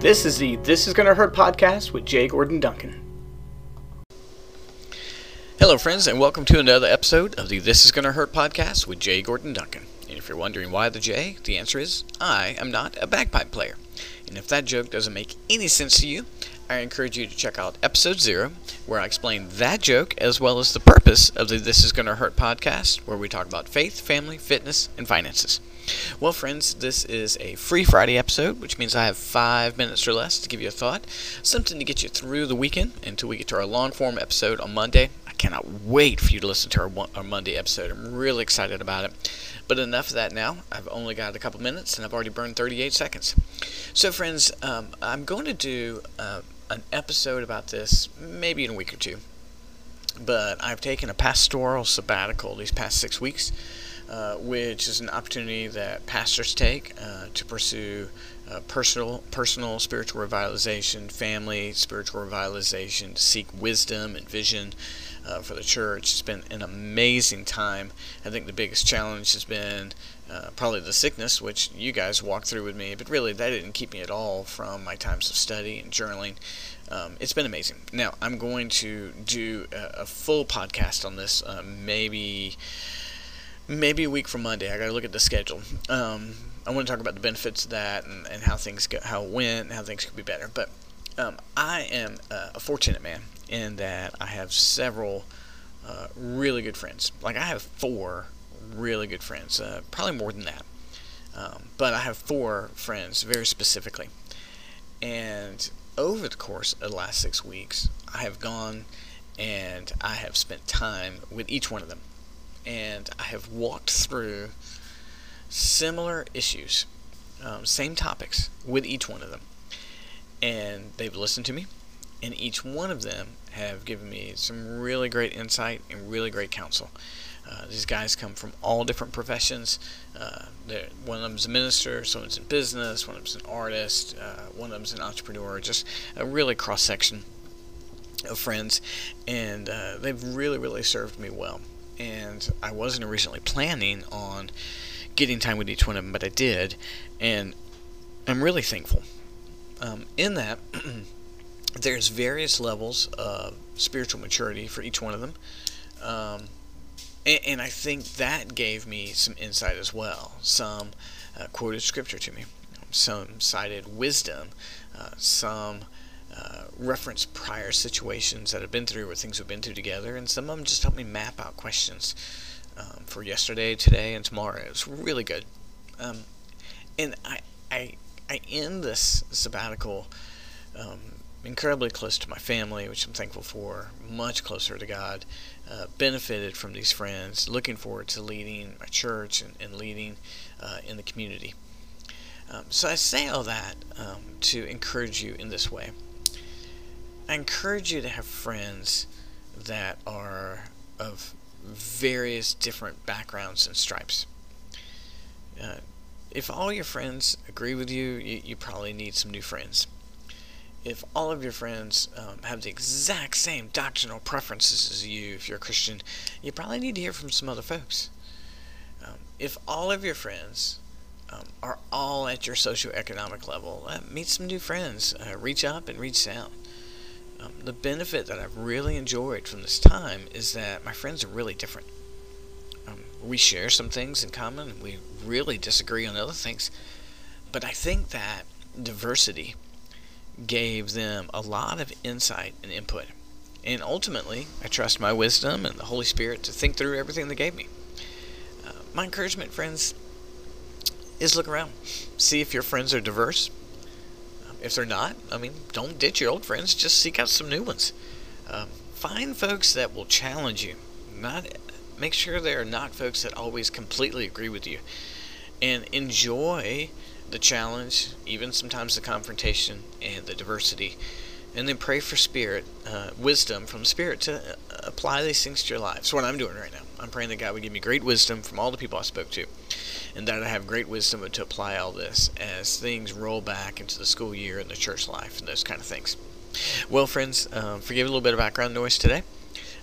This is the This Is Gonna Hurt podcast with Jay Gordon Duncan. Hello, friends, and welcome to another episode of the This Is Gonna Hurt podcast with Jay Gordon Duncan. And if you're wondering why the J, the answer is I am not a bagpipe player. And if that joke doesn't make any sense to you, I encourage you to check out episode zero, where I explain that joke as well as the purpose of the This Is Gonna Hurt podcast, where we talk about faith, family, fitness, and finances. Well, friends, this is a free Friday episode, which means I have five minutes or less to give you a thought, something to get you through the weekend until we get to our long form episode on Monday. I cannot wait for you to listen to our, our Monday episode. I'm really excited about it. But enough of that now. I've only got a couple minutes and I've already burned 38 seconds. So, friends, um, I'm going to do uh, an episode about this maybe in a week or two. But I've taken a pastoral sabbatical these past six weeks. Uh, which is an opportunity that pastors take uh, to pursue uh, personal, personal spiritual revitalization, family spiritual revitalization, to seek wisdom and vision uh, for the church. It's been an amazing time. I think the biggest challenge has been uh, probably the sickness, which you guys walked through with me, but really that didn't keep me at all from my times of study and journaling. Um, it's been amazing. Now, I'm going to do a, a full podcast on this maybe maybe a week from Monday. I got to look at the schedule. Um, I want to talk about the benefits of that and, and how things go, how it went, and how things could be better. But um, I am uh, a fortunate man in that I have several uh, really good friends. Like I have four really good friends, uh, probably more than that. Um, but I have four friends very specifically. And over the course of the last six weeks, I have gone and I have spent time with each one of them and I have walked through similar issues, um, same topics with each one of them. And they've listened to me, and each one of them have given me some really great insight and really great counsel. Uh, these guys come from all different professions. Uh, one of them's a minister, someone's in business, one of them's an artist, uh, one of them's an entrepreneur, just a really cross section of friends. And uh, they've really, really served me well and I wasn't originally planning on getting time with each one of them, but I did, and I'm really thankful. Um, in that, there's various levels of spiritual maturity for each one of them, um, and, and, I think that gave me some insight as well. Some uh, quoted scripture to me, some cited wisdom, uh, some uh, reference prior situations that I've been through or things we've been through together, and some of them just help me map out questions um, for yesterday, today, and tomorrow. It's really good. Um, and I, I, I end this sabbatical um, incredibly close to my family, which I'm thankful for, much closer to God, uh, benefited from these friends, looking forward to leading my church and, and leading uh, in the community. Um, so I say all that um, to encourage you in this way. I encourage you to have friends that are of various different backgrounds and stripes. Uh, if all your friends agree with you, you, you, probably need some new friends. If all of your friends um, have the exact same doctrinal preferences as you, if you're a Christian, you probably need to hear from some other folks. Um, if all of your friends um, are all at your socioeconomic level, uh, meet some new friends. Uh, reach up and reach down. Um, the benefit that I've really enjoyed from this time is that my friends are really different. Um, we share some things in common, we really disagree on other things, but I think that diversity gave them a lot of insight and input. And ultimately, I trust my wisdom and the Holy Spirit to think through everything they gave me. Uh, my encouragement, friends, is look around. See if your friends are diverse. If they're not, I mean, don't ditch your old friends. Just seek out some new ones. Um, find folks that will challenge you. Not make sure they are not folks that always completely agree with you, and enjoy the challenge, even sometimes the confrontation and the diversity, and then pray for spirit, uh, wisdom from spirit to uh, apply these things to your life. That's what I'm doing right now. I'm praying that God would give me great wisdom from all the people I spoke to, and that I have great wisdom to apply all this as things roll back into the school year and the church life and those kind of things. Well, friends, uh, forgive a little bit of background noise today.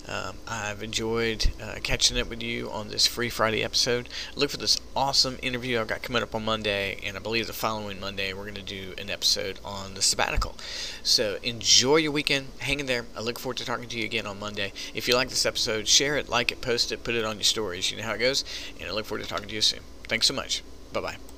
Um, I've enjoyed uh, catching up with you on this Free Friday episode. Look for this awesome interview I've got coming up on Monday, and I believe the following Monday we're going to do an episode on the sabbatical. So enjoy your weekend. Hang in there. I look forward to talking to you again on Monday. If you like this episode, share it, like it, post it, put it on your stories. You know how it goes. And I look forward to talking to you soon. Thanks so much. Bye bye.